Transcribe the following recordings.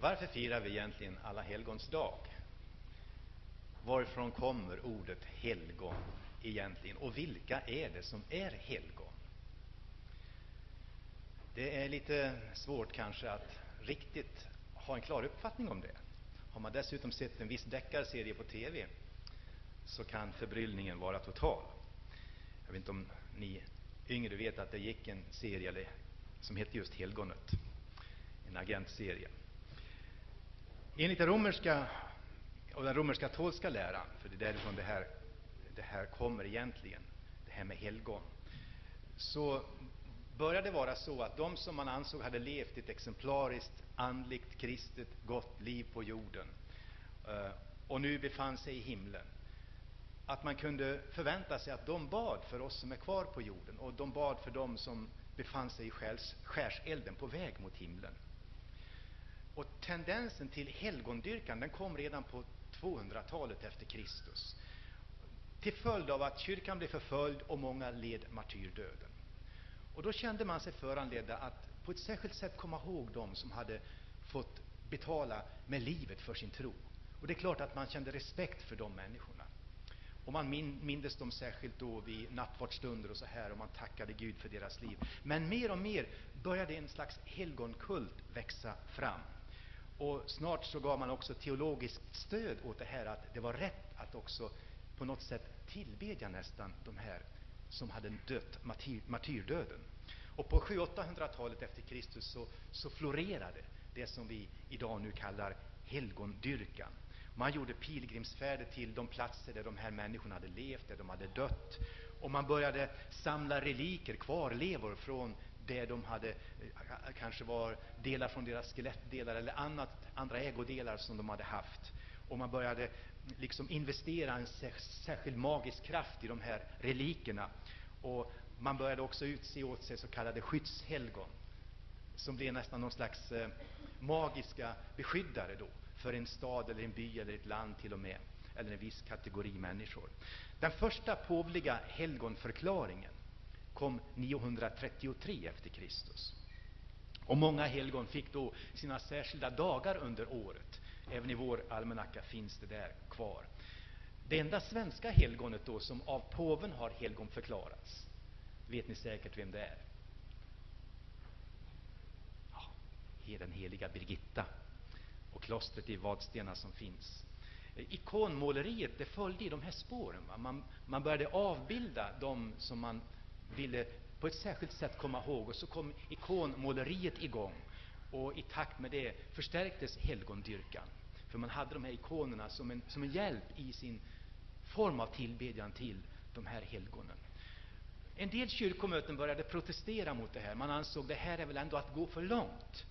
Varför firar vi egentligen Alla helgons dag? Varifrån kommer ordet helgon egentligen? Och vilka är det som är helgon? Det är lite svårt kanske att riktigt ha en klar uppfattning om det. Har man dessutom sett en viss deckarserie på TV så kan förbryllningen vara total. Jag vet inte om ni yngre vet att det gick en serie som hette just Helgonet, en agentserie. Enligt den romerska och den romersk-katolska läran, för det är därifrån det här, det här kommer egentligen, det här med helgon, så började det vara så att de som man ansåg hade levt ett exemplariskt, andligt, kristet, gott liv på jorden eh, och nu befann sig i himlen, att man kunde förvänta sig att de bad för oss som är kvar på jorden och de bad för dem som befann sig i skärs, skärselden på väg mot himlen. Och tendensen till helgondyrkan den kom redan på 200-talet efter Kristus till följd av att kyrkan blev förföljd och många led martyrdöden. Och då kände man sig föranledda att på ett särskilt sätt komma ihåg dem som hade fått betala med livet för sin tro. Och det är klart att man kände respekt för de människorna. Och man mindes dem särskilt då vid nattvardsstunder och så här, och man tackade Gud för deras liv. Men mer och mer började en slags helgonkult växa fram. Och snart så gav man också teologiskt stöd åt det här, att det var rätt att också på något sätt tillbedja nästan de här som hade dött martyr, martyrdöden. Och på 700-800-talet efter Kristus så, så florerade det som vi idag nu kallar helgondyrkan. Man gjorde pilgrimsfärder till de platser där de här människorna hade levt, där de hade dött. Och man började samla reliker, kvarlevor från det de hade, eh, kanske var delar från deras skelettdelar eller annat, andra ägodelar som de hade haft. Och man började liksom investera en särskild magisk kraft i de här relikerna. Och man började också utse åt sig så kallade skyddshelgon, som blev nästan någon slags eh, magiska beskyddare då för en stad eller en by eller ett land till och med, eller en viss kategori människor. Den första påvliga helgonförklaringen kom 933 efter Kristus. Och många helgon fick då sina särskilda dagar under året. Även i vår almanacka finns det där kvar. Det enda svenska helgonet då som av påven har helgonförklarats, vet ni säkert vem det är? Ja, den heliga Birgitta och klostret i Vadstena som finns. Eh, ikonmåleriet det följde i de här spåren. Va? Man, man började avbilda dem som man ville på ett särskilt sätt komma ihåg. Och så kom ikonmåleriet igång. Och i takt med det förstärktes helgondyrkan. För man hade de här ikonerna som en, som en hjälp i sin form av tillbedjan till de här helgonen. En del kyrkomöten började protestera mot det här. Man ansåg det här är väl ändå att gå för långt.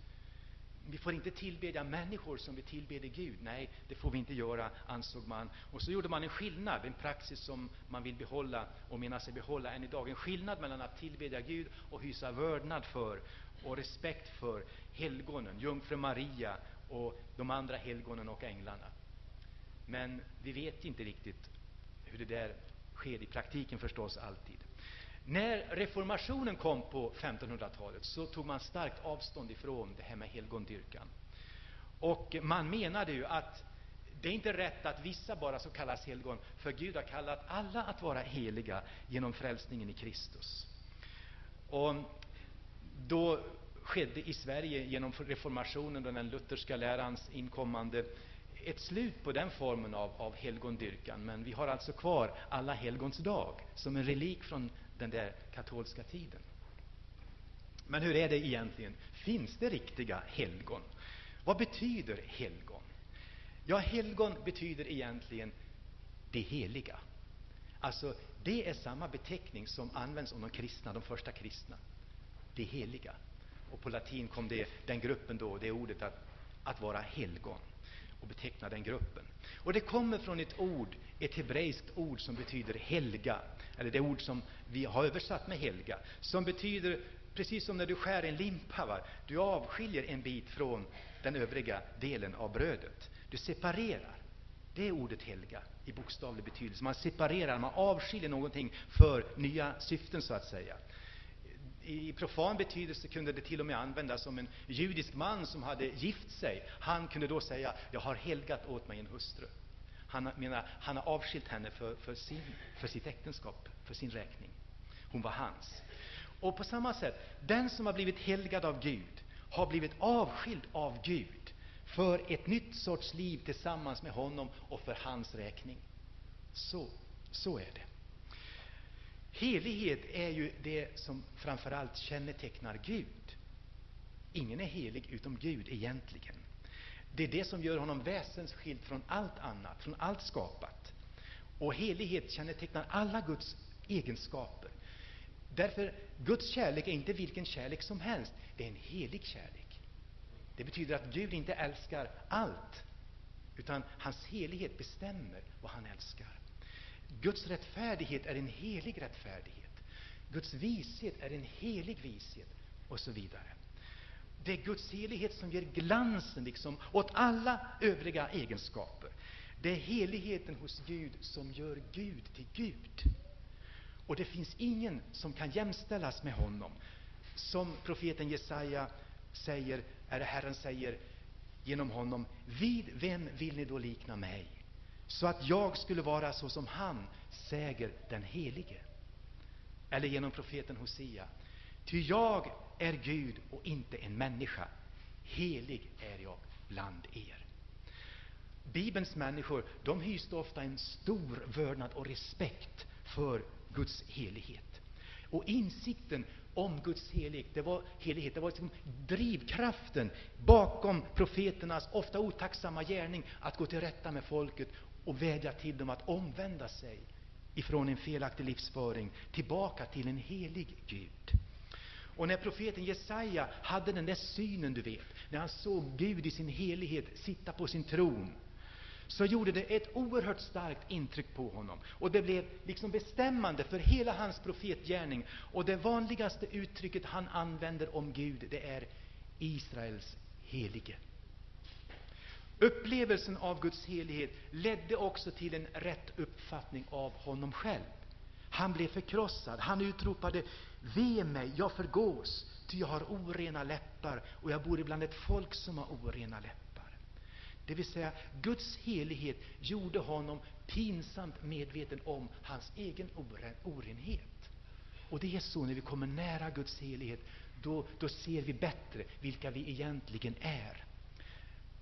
Vi får inte tillbedja människor som vi tillbeder Gud. Nej, det får vi inte göra, ansåg man. Och så gjorde man en skillnad, en praxis som man vill behålla och menar sig behålla än idag. En skillnad mellan att tillbedja Gud och hysa vördnad för och respekt för helgonen, jungfru Maria och de andra helgonen och änglarna. Men vi vet inte riktigt hur det där sker i praktiken förstås alltid. När reformationen kom på 1500-talet så tog man starkt avstånd ifrån det här med helgondyrkan. Och man menade ju att det är inte rätt att vissa bara så kallas helgon, för Gud har kallat alla att vara heliga genom frälsningen i Kristus. Och då skedde i Sverige genom reformationen och den lutherska lärans inkommande ett slut på den formen av, av helgondyrkan, men vi har alltså kvar alla helgons dag som en relik från den där katolska tiden. Men hur är det egentligen? Finns det riktiga helgon? Vad betyder helgon? Ja, helgon betyder egentligen det heliga. Alltså, det är samma beteckning som används om de kristna, de första kristna. Det heliga. Och på latin kom det, den gruppen då, det ordet att, att vara helgon och beteckna den gruppen. Och det kommer från ett ord, ett hebreiskt ord som betyder helga, eller det ord som vi har översatt med helga, som betyder precis som när du skär en limpa, va? du avskiljer en bit från den övriga delen av brödet. Du separerar. Det är ordet helga i bokstavlig betydelse. Man separerar, man avskiljer någonting för nya syften, så att säga. I profan betydelse kunde det till och med användas om en judisk man som hade gift sig. Han kunde då säga, jag har helgat åt mig en hustru. Han menar, han har avskilt henne för, för, sin, för sitt äktenskap, för sin räkning. Hon var hans. Och på samma sätt, den som har blivit helgad av Gud har blivit avskild av Gud för ett nytt sorts liv tillsammans med honom och för hans räkning. Så, så är det. Helighet är ju det som framför allt kännetecknar Gud. Ingen är helig utom Gud egentligen. Det är det som gör honom väsensskild från allt annat, från allt skapat. Och helighet kännetecknar alla Guds egenskaper. Därför, Guds kärlek är inte vilken kärlek som helst, det är en helig kärlek. Det betyder att Gud inte älskar allt, utan hans helighet bestämmer vad han älskar. Guds rättfärdighet är en helig rättfärdighet. Guds vishet är en helig vishet, och så vidare. Det är Guds helighet som ger glansen liksom åt alla övriga egenskaper. Det är heligheten hos Gud som gör Gud till Gud. Och det finns ingen som kan jämställas med honom. Som profeten Jesaja säger, eller Herren säger genom honom, vid vem vill ni då likna mig? Så att jag skulle vara så som han, säger den Helige. Eller genom profeten Hosea, ty jag är Gud och inte en människa. Helig är jag bland er. Bibelns människor de hyste ofta en stor vördnad och respekt för Guds helighet. Och insikten om Guds helighet, det var, helighet, det var liksom drivkraften bakom profeternas ofta otacksamma gärning att gå till rätta med folket och vädjar till dem att omvända sig ifrån en felaktig livsföring tillbaka till en helig Gud. Och när profeten Jesaja hade den där synen, du vet, när han såg Gud i sin helighet sitta på sin tron, så gjorde det ett oerhört starkt intryck på honom. Och det blev liksom bestämmande för hela hans profetgärning. Och det vanligaste uttrycket han använder om Gud, det är Israels helige. Upplevelsen av Guds helighet ledde också till en rätt uppfattning av honom själv. Han blev förkrossad. Han utropade Ve mig, jag förgås, ty jag har orena läppar och jag bor ibland ett folk som har orena läppar. Det vill säga, Guds helighet gjorde honom pinsamt medveten om hans egen orenhet. Och det är så, när vi kommer nära Guds helighet, då, då ser vi bättre vilka vi egentligen är.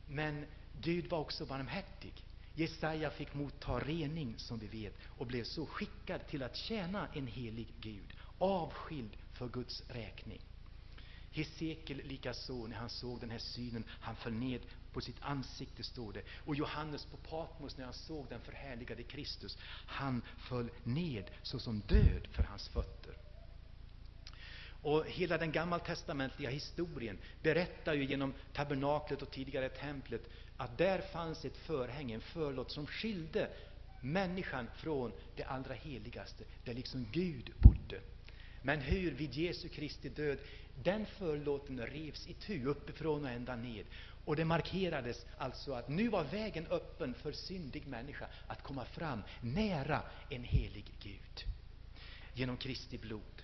Men Gud var också barmhärtig. Jesaja fick motta rening, som vi vet, och blev så skickad till att tjäna en helig Gud, avskild för Guds räkning. Hesekiel likaså, när han såg den här synen, han föll ned på sitt ansikte, står det. Och Johannes på Patmos, när han såg den förhärligade Kristus, han föll ned såsom död för hans fötter. Och hela den gammaltestamentliga historien berättar ju genom tabernaklet och tidigare templet att där fanns ett förhänge, en förlåt, som skilde människan från det allra heligaste, där liksom Gud bodde. Men hur vid Jesu Kristi död den förlåten revs itu uppifrån och ända ned. Och det markerades alltså att nu var vägen öppen för syndig människa att komma fram nära en helig Gud genom Kristi blod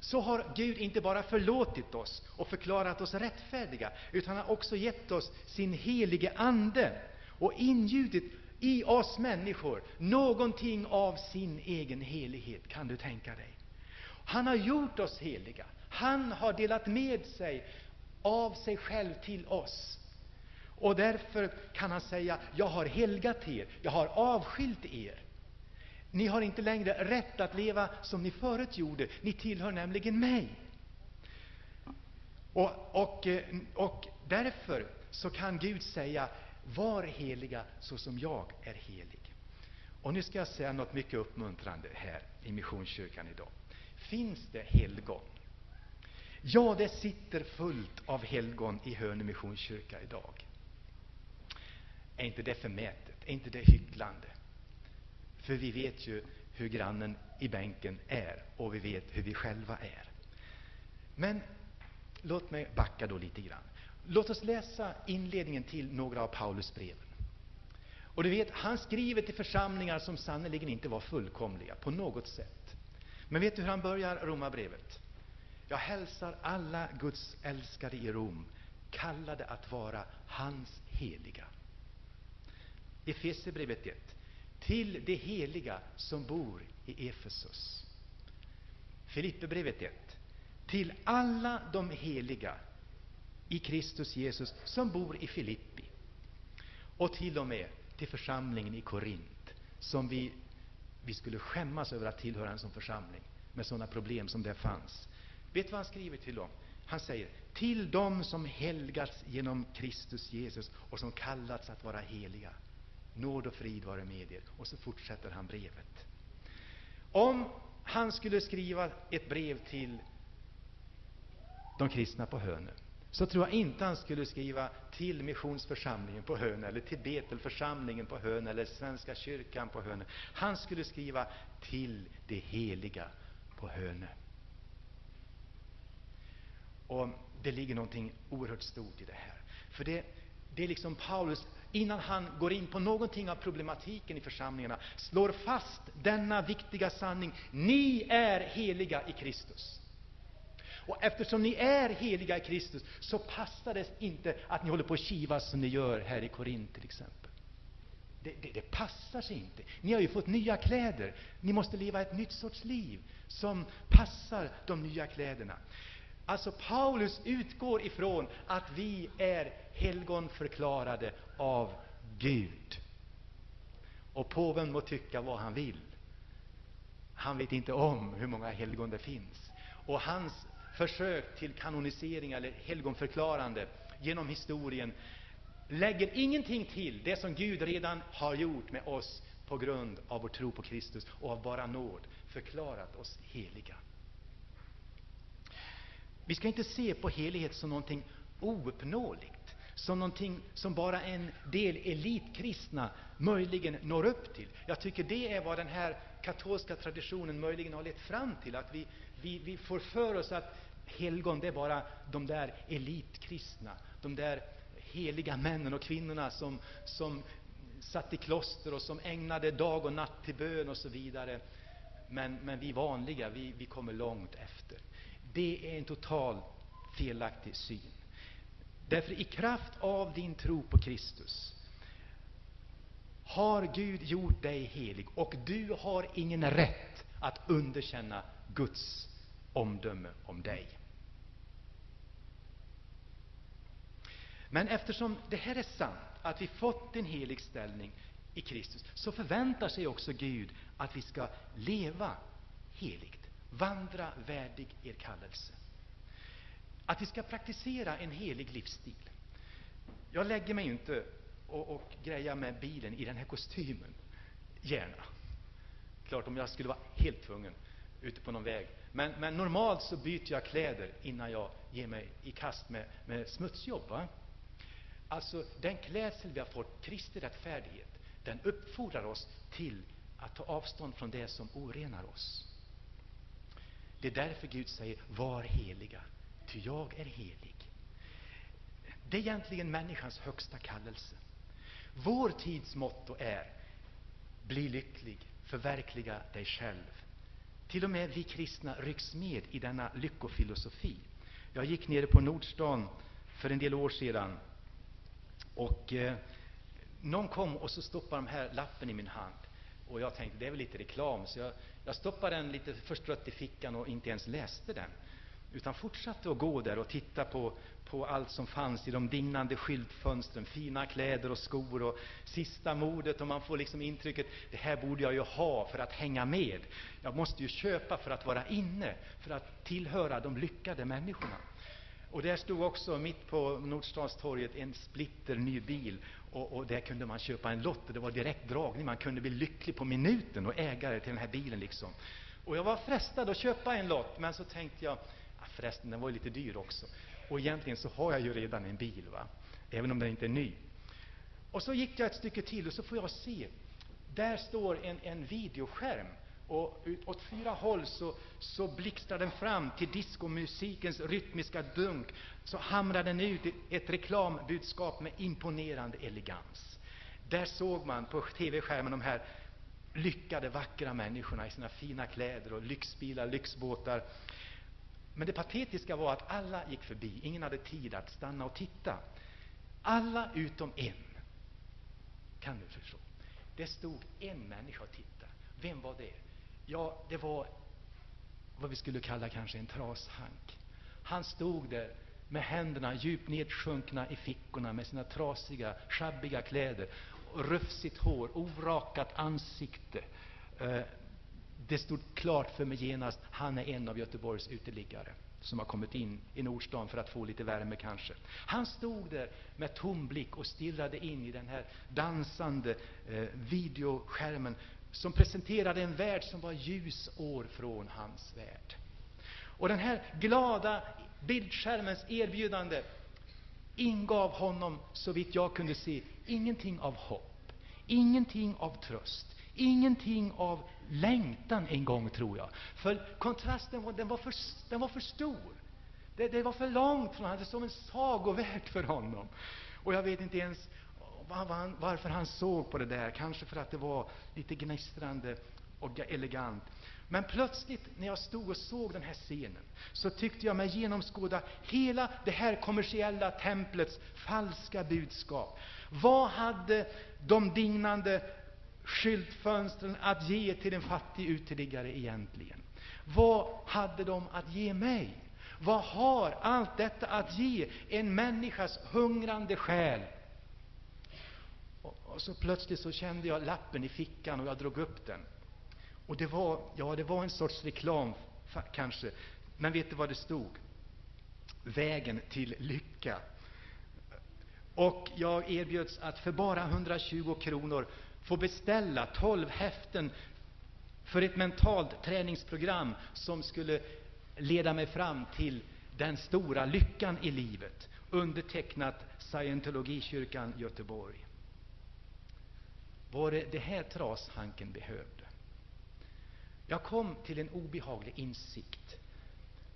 så har Gud inte bara förlåtit oss och förklarat oss rättfärdiga, utan han har också gett oss sin helige Ande och ingjutit i oss människor någonting av sin egen helighet. Kan du tänka dig? Han har gjort oss heliga. Han har delat med sig av sig själv till oss. Och därför kan han säga, jag har helgat er, jag har avskilt er. Ni har inte längre rätt att leva som ni förut gjorde. Ni tillhör nämligen mig. Och, och, eh, och därför så kan Gud säga, var heliga så som jag är helig. Och nu ska jag säga något mycket uppmuntrande här i Missionskyrkan idag. Finns det helgon? Ja, det sitter fullt av helgon i Hönö Missionskyrka idag. Är inte det förmätet? Är inte det hycklande? För vi vet ju hur grannen i bänken är och vi vet hur vi själva är. Men låt mig backa då lite grann. Låt oss läsa inledningen till några av Paulus breven. Och du vet, han skriver till församlingar som sannerligen inte var fullkomliga på något sätt. Men vet du hur han börjar Romarbrevet? Jag hälsar alla Guds älskade i Rom, kallade att vara hans heliga. Efesierbrevet 1. Till de heliga som bor i Efesus. Filipperbrevet 1. Till alla de heliga i Kristus Jesus som bor i Filippi. Och till och med till församlingen i Korint, som vi, vi skulle skämmas över att tillhöra en sån församling, med sådana problem som det fanns. Vet du vad han skriver till dem? Han säger, till dem som helgats genom Kristus Jesus och som kallats att vara heliga. Nåd och frid vare med er. Och så fortsätter han brevet. Om han skulle skriva ett brev till de kristna på Hönö, så tror jag inte han skulle skriva till missionsförsamlingen på Hönö, eller till Betelförsamlingen på Hönö, eller Svenska kyrkan på Hönö. Han skulle skriva till det heliga på Hönö. Och det ligger någonting oerhört stort i det här. För det, det är liksom Paulus, innan han går in på någonting av problematiken i församlingarna, slår fast denna viktiga sanning. Ni är heliga i Kristus. Och eftersom ni är heliga i Kristus, så passar det inte att ni håller på att kivas som ni gör här i Korint till exempel. Det, det, det, passar sig inte. Ni har ju fått nya kläder. Ni måste leva ett nytt sorts liv som passar de nya kläderna. Alltså Paulus utgår ifrån att vi är helgonförklarade av Gud. Och påven må tycka vad han vill. Han vet inte om hur många helgon det finns. Och hans försök till kanonisering eller helgonförklarande genom historien lägger ingenting till det som Gud redan har gjort med oss på grund av vår tro på Kristus och av bara nåd förklarat oss heliga. Vi ska inte se på helighet som någonting ouppnåeligt, som någonting som bara en del elitkristna möjligen når upp till. Jag tycker det är vad den här katolska traditionen möjligen har lett fram till, att vi, vi, vi får för oss att helgon, det är bara de där elitkristna, de där heliga männen och kvinnorna som, som satt i kloster och som ägnade dag och natt till bön och så vidare. Men, men vi vanliga, vi, vi kommer långt efter. Det är en total felaktig syn. Därför i kraft av din tro på Kristus har Gud gjort dig helig och du har ingen rätt att underkänna Guds omdöme om dig. Men eftersom det här är sant, att vi fått en helig ställning i Kristus, så förväntar sig också Gud att vi ska leva heligt. Vandra värdig er kallelse. Att vi ska praktisera en helig livsstil. Jag lägger mig inte och, och grejar med bilen i den här kostymen. Gärna. Klart om jag skulle vara helt tvungen ute på någon väg. Men, men normalt så byter jag kläder innan jag ger mig i kast med, med smutsjobb. Va? Alltså, den klädsel vi har fått, Kristi rättfärdighet, den uppfordrar oss till att ta avstånd från det som orenar oss. Det är därför Gud säger var heliga, ty jag är helig. Det är egentligen människans högsta kallelse. Vår tids motto är bli lycklig, förverkliga dig själv. Till och med vi kristna rycks med i denna lyckofilosofi. Jag gick nere på Nordstan för en del år sedan och eh, någon kom och så stoppade de här lappen i min hand. Och jag tänkte, det är väl lite reklam, så jag, jag stoppade den lite förstrött i fickan och inte ens läste den. Utan fortsatte att gå där och titta på, på allt som fanns i de dignande skyltfönstren, fina kläder och skor och sista modet. Och man får liksom intrycket, det här borde jag ju ha för att hänga med. Jag måste ju köpa för att vara inne, för att tillhöra de lyckade människorna. Och där stod också mitt på Nordstadstorget en splitter ny bil och, och, där kunde man köpa en lott och det var direkt dragning. Man kunde bli lycklig på minuten och ägare till den här bilen. liksom. Och jag var frestad att köpa en lott, men så tänkte jag, ah, förresten, den var ju lite dyr också. Och egentligen så har jag ju redan en bil, va? även om den inte är ny. Och så gick jag ett stycke till och så får jag se, där står en, en videoskärm och åt fyra håll så, så blixtrar den fram till diskomusikens rytmiska dunk. Så hamrar den ut ett reklambudskap med imponerande elegans. Där såg man på tv-skärmen de här lyckade, vackra människorna i sina fina kläder och lyxbilar, lyxbåtar. Men det patetiska var att alla gick förbi. Ingen hade tid att stanna och titta. Alla utom en. Kan du förstå? Det stod en människa och tittade. Vem var det? Ja, det var vad vi skulle kalla kanske en trashank. Han stod där med händerna djupt nedsjunkna i fickorna med sina trasiga, sjabbiga kläder, rufsigt hår, orakat ansikte. Eh, det stod klart för mig genast, han är en av Göteborgs uteliggare som har kommit in i Nordstan för att få lite värme kanske. Han stod där med tom blick och stirrade in i den här dansande eh, videoskärmen som presenterade en värld som var ljusår från hans värld. Och den här glada bildskärmens erbjudande ingav honom, så vitt jag kunde se, ingenting av hopp, ingenting av tröst, ingenting av längtan en gång, tror jag. För kontrasten var, den var, för, den var för stor. Det, det var för långt från honom. Det var som en sagovärld för honom. Och jag vet inte ens varför han såg på det där. Kanske för att det var lite gnistrande och elegant. Men plötsligt, när jag stod och såg den här scenen, så tyckte jag mig genomskåda hela det här kommersiella templets falska budskap. Vad hade de dignande skyltfönstren att ge till en fattig uteliggare egentligen? Vad hade de att ge mig? Vad har allt detta att ge en människas hungrande själ? Och, så plötsligt så kände jag lappen i fickan och jag drog upp den. Och det var, ja, det var en sorts reklam, kanske. Men vet du vad det stod? Vägen till lycka. Och jag erbjöds att för bara 120 kronor få beställa 12 häften för ett mentalt träningsprogram som skulle leda mig fram till den stora lyckan i livet, undertecknat Scientologikyrkan Göteborg. Var det det här trashanken behövde? Jag kom till en obehaglig insikt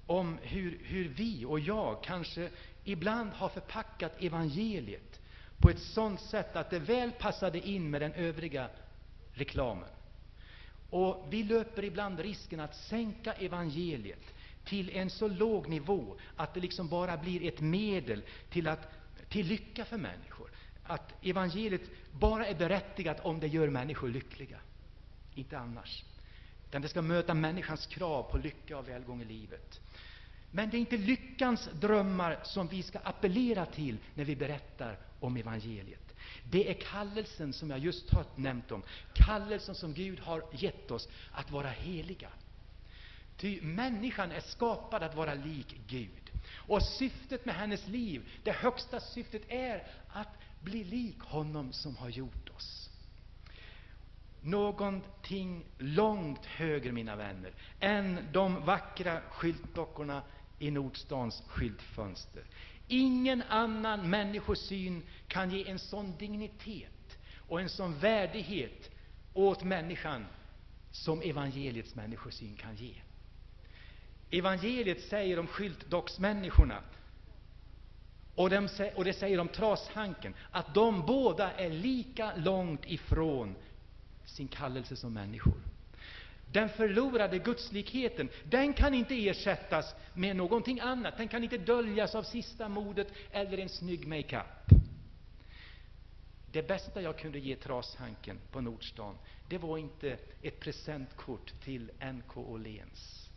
om hur, hur vi och jag kanske ibland har förpackat evangeliet på ett sådant sätt att det väl passade in med den övriga reklamen. Och Vi löper ibland risken att sänka evangeliet till en så låg nivå att det liksom bara blir ett medel till, att, till lycka för människor. Att evangeliet bara är berättigat om det gör människor lyckliga, inte annars. Utan det ska möta människans krav på lycka och välgång i livet. Men det är inte lyckans drömmar som vi ska appellera till när vi berättar om evangeliet. Det är kallelsen som jag just har nämnt om, kallelsen som Gud har gett oss att vara heliga. Ty människan är skapad att vara lik Gud. Och syftet med hennes liv, det högsta syftet, är att bli lik honom som har gjort oss. Någonting långt högre, mina vänner, än de vackra skyltdockorna i Nordstans skyltfönster. Ingen annan människosyn kan ge en sån dignitet och en sån värdighet åt människan som evangeliets människosyn kan ge. Evangeliet säger om skyltdocksmänniskorna och, de, och det säger om trashanken, att de båda är lika långt ifrån sin kallelse som människor. Den förlorade gudslikheten, den kan inte ersättas med någonting annat. Den kan inte döljas av sista modet eller en snygg makeup. Det bästa jag kunde ge trashanken på Nordstan, det var inte ett presentkort till NK Åhléns.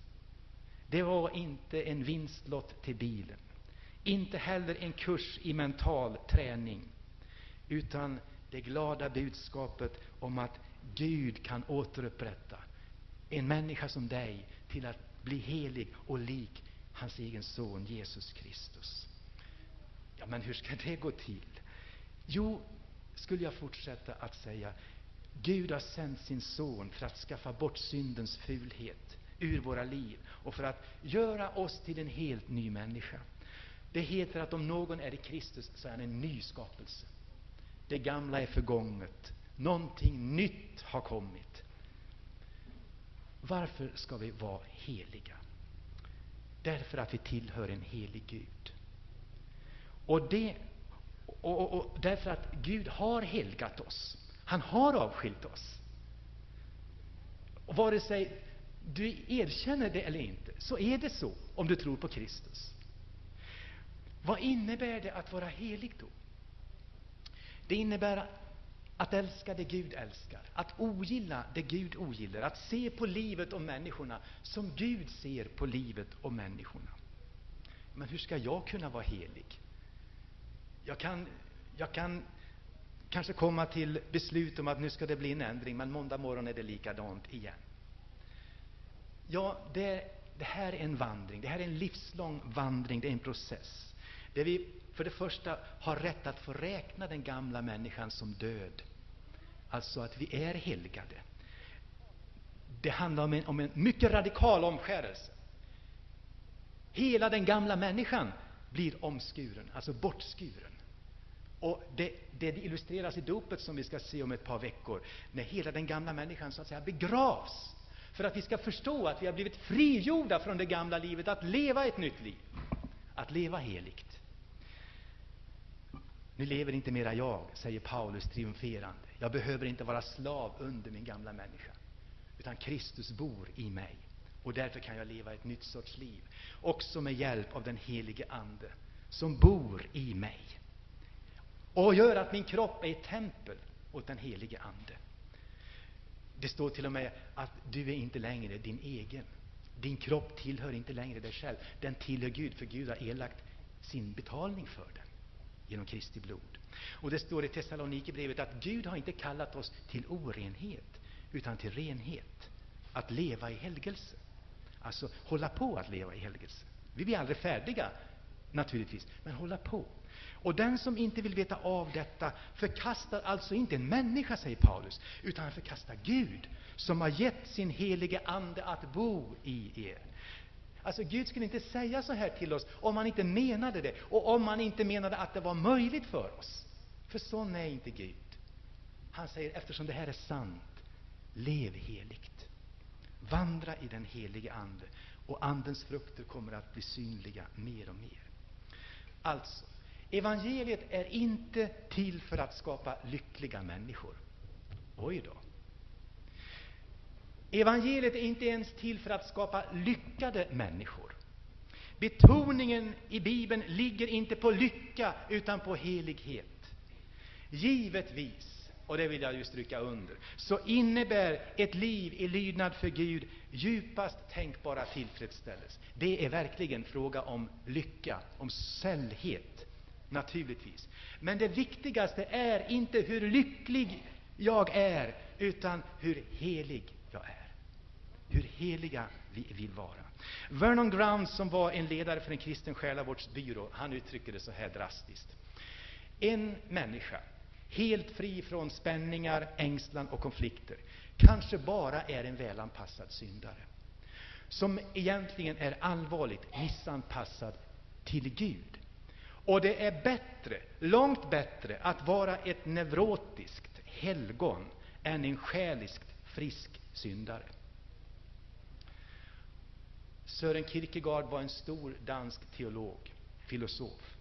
Det var inte en vinstlott till bilen. Inte heller en kurs i mental träning, utan det glada budskapet om att Gud kan återupprätta en människa som dig till att bli helig och lik hans egen son Jesus Kristus. Ja, men hur ska det gå till? Jo, skulle jag fortsätta att säga, Gud har sänt sin son för att skaffa bort syndens fulhet ur våra liv och för att göra oss till en helt ny människa. Det heter att om någon är i Kristus så är han en ny skapelse. Det gamla är förgånget. Någonting nytt har kommit. Varför ska vi vara heliga? Därför att vi tillhör en helig Gud. Och, det, och, och, och därför att Gud har helgat oss. Han har avskilt oss. Och vare sig du erkänner det eller inte, så är det så. om du tror på Kristus. Vad innebär det att vara helig då? Det innebär att älska det Gud älskar, att ogilla det Gud ogillar, att se på livet och människorna som Gud ser på livet och människorna. Men hur ska jag kunna vara helig? Jag kan, jag kan kanske komma till beslut om att nu ska det bli en ändring, men måndag morgon är det likadant igen. Ja, det, det här är en vandring. Det här är en livslång vandring. Det är en process. Där vi för det första har rätt att få räkna den gamla människan som död. Alltså att vi är helgade. Det handlar om en, om en mycket radikal omskärelse. Hela den gamla människan blir omskuren, alltså bortskuren. Och det, det illustreras i dopet som vi ska se om ett par veckor, när hela den gamla människan så att säga begravs. För att vi ska förstå att vi har blivit frigjorda från det gamla livet, att leva ett nytt liv, att leva heligt. Nu lever inte mera jag, säger Paulus triumferande. Jag behöver inte vara slav under min gamla människa, utan Kristus bor i mig. Och därför kan jag leva ett nytt sorts liv, också med hjälp av den helige Ande som bor i mig och gör att min kropp är ett tempel åt den helige Ande. Det står till och med att du är inte längre din egen. Din kropp tillhör inte längre dig själv. Den tillhör Gud, för Gud har erlagt sin betalning för den genom Kristi blod. Och det står i Thessalonikerbrevet att Gud har inte kallat oss till orenhet, utan till renhet. Att leva i helgelse. Alltså hålla på att leva i helgelse. Vi blir aldrig färdiga, naturligtvis, men hålla på. Och den som inte vill veta av detta förkastar alltså inte en människa, säger Paulus, utan han förkastar Gud, som har gett sin helige Ande att bo i er. Alltså, Gud skulle inte säga så här till oss om han inte menade det, och om han inte menade att det var möjligt för oss. För sån är inte Gud. Han säger, eftersom det här är sant, lev heligt. Vandra i den helige Ande, och Andens frukter kommer att bli synliga mer och mer. Alltså, evangeliet är inte till för att skapa lyckliga människor. Oj då. Evangeliet är inte ens till för att skapa lyckade människor. Betoningen i Bibeln ligger inte på lycka, utan på helighet. Givetvis, och det vill jag ju stryka under, så innebär ett liv i lydnad för Gud djupast tänkbara tillfredsställelse. Det är verkligen fråga om lycka, om sällhet, naturligtvis. Men det viktigaste är inte hur lycklig jag är, utan hur helig hur heliga vi vill vara. Vernon Ground, som var en ledare för en kristen själavårdsbyrå, han uttrycker det så här drastiskt. En människa, helt fri från spänningar, ängslan och konflikter, kanske bara är en välanpassad syndare, som egentligen är allvarligt missanpassad till Gud. Och det är bättre, långt bättre, att vara ett neurotiskt helgon än en själiskt frisk syndare. Sören Kierkegaard var en stor dansk teolog, filosof.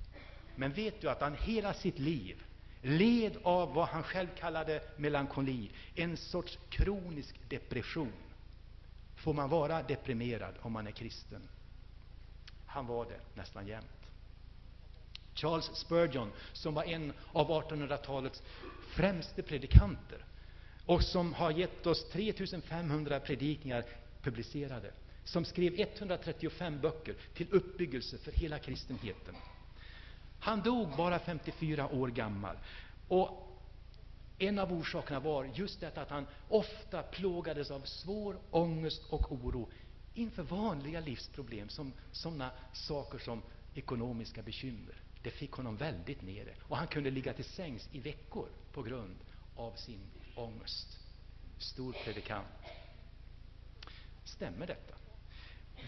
Men vet du att han hela sitt liv led av vad han själv kallade melankoli, en sorts kronisk depression. Får man vara deprimerad om man är kristen? Han var det nästan jämt. Charles Spurgeon, som var en av 1800-talets främste predikanter och som har gett oss 3500 predikningar publicerade, som skrev 135 böcker till uppbyggelse för hela kristenheten. Han dog bara 54 år gammal. Och en av orsakerna var just detta att han ofta plågades av svår ångest och oro inför vanliga livsproblem, som sådana saker som ekonomiska bekymmer. Det fick honom väldigt nere, och han kunde ligga till sängs i veckor på grund av sin ångest. Stor predikant. Stämmer detta?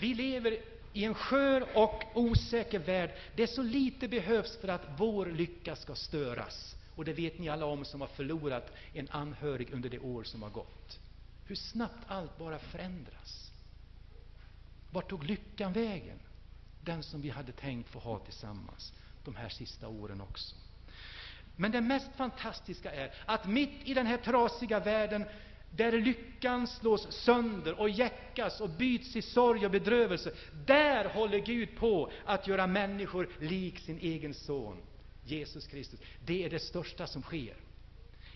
Vi lever i en skör och osäker värld där så lite behövs för att vår lycka ska störas. Och det vet ni alla om som har förlorat en anhörig under det år som har gått. Hur snabbt allt bara förändras. Vart tog lyckan vägen? Den som vi hade tänkt få ha tillsammans de här sista åren också. Men det mest fantastiska är att mitt i den här trasiga världen där lyckan slås sönder och jäckas och byts i sorg och bedrövelse, där håller Gud på att göra människor lik sin egen son, Jesus Kristus. Det är det största som sker.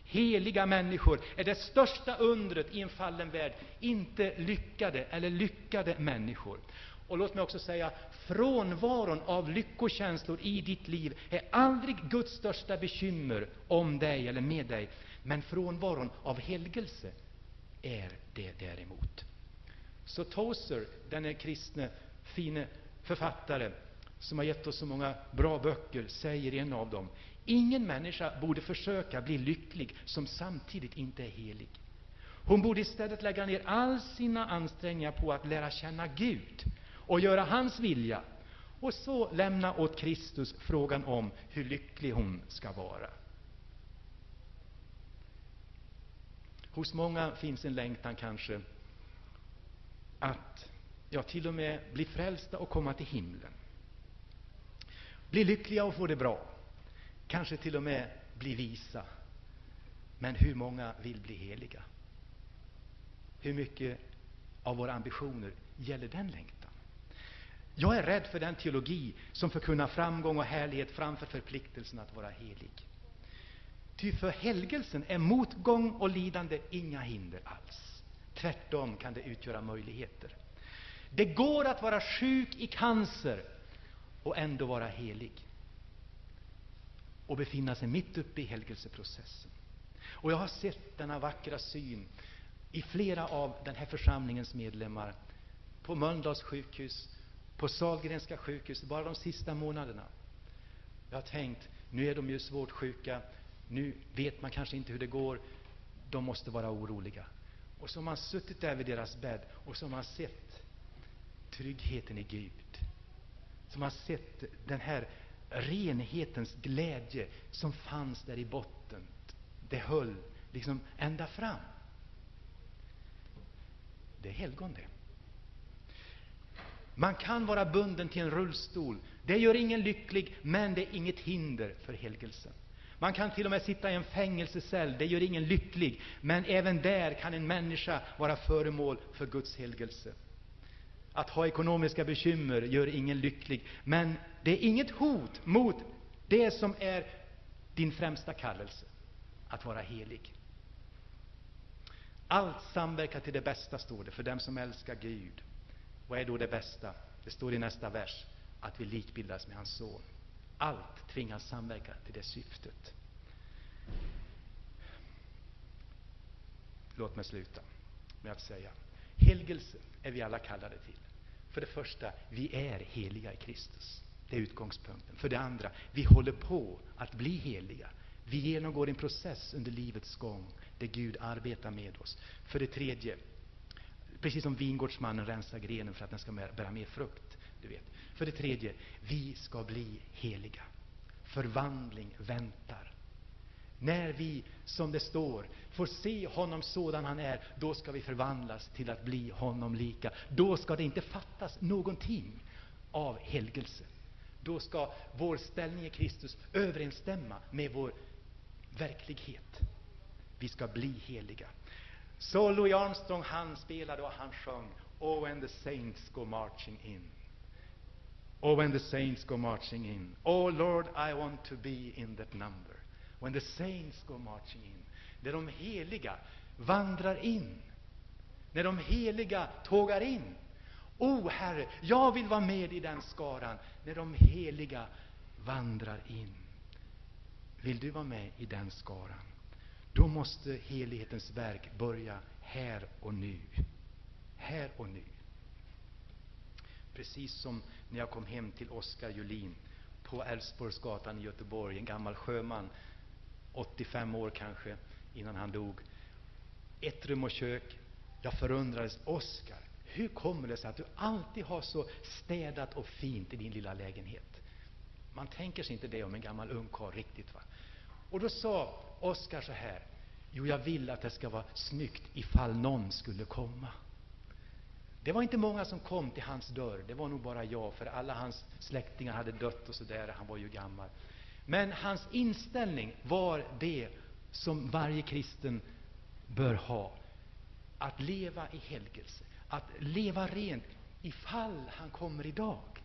Heliga människor är det största undret i en fallen värld, inte lyckade eller lyckade människor. Och låt mig också säga, frånvaron av lyckokänslor i ditt liv är aldrig Guds största bekymmer om dig eller med dig, men frånvaron av helgelse är det däremot. Så Tozer, denne kristne, fine författare, som har gett oss så många bra böcker, säger i en av dem, ingen människa borde försöka bli lycklig som samtidigt inte är helig. Hon borde istället lägga ner all sina ansträngningar på att lära känna Gud och göra hans vilja, och så lämna åt Kristus frågan om hur lycklig hon ska vara. Hos många finns en längtan kanske att ja, till och med bli frälsta och komma till himlen. Bli lyckliga och få det bra. Kanske till och med bli visa. Men hur många vill bli heliga? Hur mycket av våra ambitioner gäller den längtan? Jag är rädd för den teologi som förkunnar framgång och härlighet framför förpliktelsen att vara helig. Ty för helgelsen är motgång och lidande inga hinder alls. Tvärtom kan det utgöra möjligheter. Det går att vara sjuk i cancer och ändå vara helig och befinna sig mitt uppe i helgelseprocessen. Och jag har sett denna vackra syn i flera av den här församlingens medlemmar på Mölndals sjukhus, på Sahlgrenska sjukhus, bara de sista månaderna. Jag har tänkt, nu är de ju svårt sjuka, nu vet man kanske inte hur det går. De måste vara oroliga. Och så har man suttit där vid deras bädd och så har man sett tryggheten i Gud. Som har sett den här renhetens glädje som fanns där i botten. Det höll liksom ända fram. Det är helgon det. Man kan vara bunden till en rullstol. Det gör ingen lycklig, men det är inget hinder för helgelsen. Man kan till och med sitta i en fängelsecell, det gör ingen lycklig, men även där kan en människa vara föremål för Guds helgelse. Att ha ekonomiska bekymmer gör ingen lycklig, men det är inget hot mot det som är din främsta kallelse, att vara helig. Allt samverkar till det bästa, står det, för dem som älskar Gud. Vad är då det bästa? Det står i nästa vers, att vi likbildas med hans son. Allt tvingas samverka till det syftet. Låt mig sluta med att säga, helgelse är vi alla kallade till. För det första, vi är heliga i Kristus. Det är utgångspunkten. För det andra, vi håller på att bli heliga. Vi genomgår en process under livets gång där Gud arbetar med oss. För det tredje, precis som vingårdsmannen rensar grenen för att den ska bära mer frukt. Du vet. För det tredje, vi ska bli heliga. Förvandling väntar. När vi, som det står, får se honom sådan han är, då ska vi förvandlas till att bli honom lika. Då ska det inte fattas någonting av helgelse. Då ska vår ställning i Kristus överensstämma med vår verklighet. Vi ska bli heliga. Så Louis Armstrong, han spelade och han sjöng Oh, and the saints go marching in. Oh, when the saints go marching in. Oh, Lord, I want to be in that number. When the saints go marching in. När de heliga vandrar in. När de heliga tågar in. O oh, Herre, jag vill vara med i den skaran när de heliga vandrar in. Vill du vara med i den skaran? Då måste helighetens verk börja här och nu. Här och nu. Precis som när jag kom hem till Oskar Julin på Älvsborgsgatan i Göteborg, en gammal sjöman, 85 år kanske, innan han dog. Ett rum och kök. Jag förundrades. Oskar, hur kommer det sig att du alltid har så städat och fint i din lilla lägenhet? Man tänker sig inte det om en gammal ungkarl riktigt. va? Och då sa Oskar så här. Jo, jag vill att det ska vara snyggt ifall någon skulle komma. Det var inte många som kom till hans dörr. Det var nog bara jag, för alla hans släktingar hade dött och sådär. Han var ju gammal. Men hans inställning var det som varje kristen bör ha. att leva i helgelse, att leva rent ifall han kommer idag.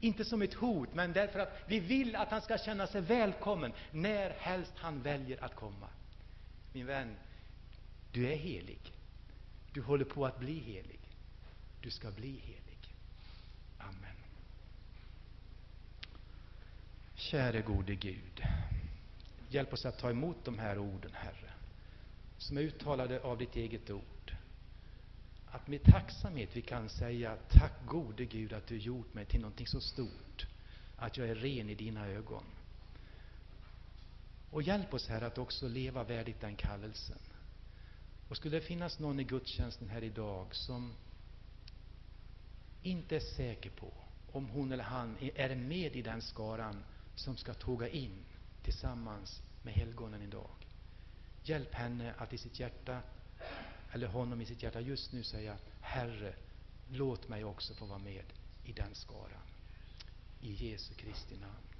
Inte som ett hot, men därför att vi vill att han ska känna sig välkommen när helst han väljer att komma. Min vän, du är helig. Du håller på att bli helig. Du ska bli helig. Amen. Käre gode Gud, hjälp oss att ta emot de här orden, Herre, som är uttalade av ditt eget ord. Att med tacksamhet vi kan säga tack gode Gud att du gjort mig till någonting så stort, att jag är ren i dina ögon. Och hjälp oss, Herre, att också leva värdigt den kallelsen. Och skulle det finnas någon i gudstjänsten här idag som inte är säker på om hon eller han är med i den skaran som ska tåga in tillsammans med helgonen idag. Hjälp henne att i sitt hjärta, eller honom i sitt hjärta just nu säga Herre, låt mig också få vara med i den skaran. I Jesu Kristi namn.